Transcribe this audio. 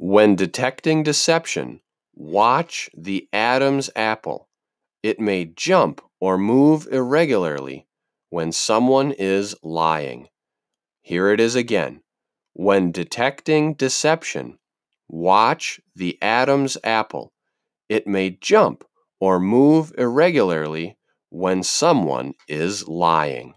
When detecting deception, watch the Adam's apple. It may jump or move irregularly when someone is lying. Here it is again. When detecting deception, watch the Adam's apple. It may jump or move irregularly when someone is lying.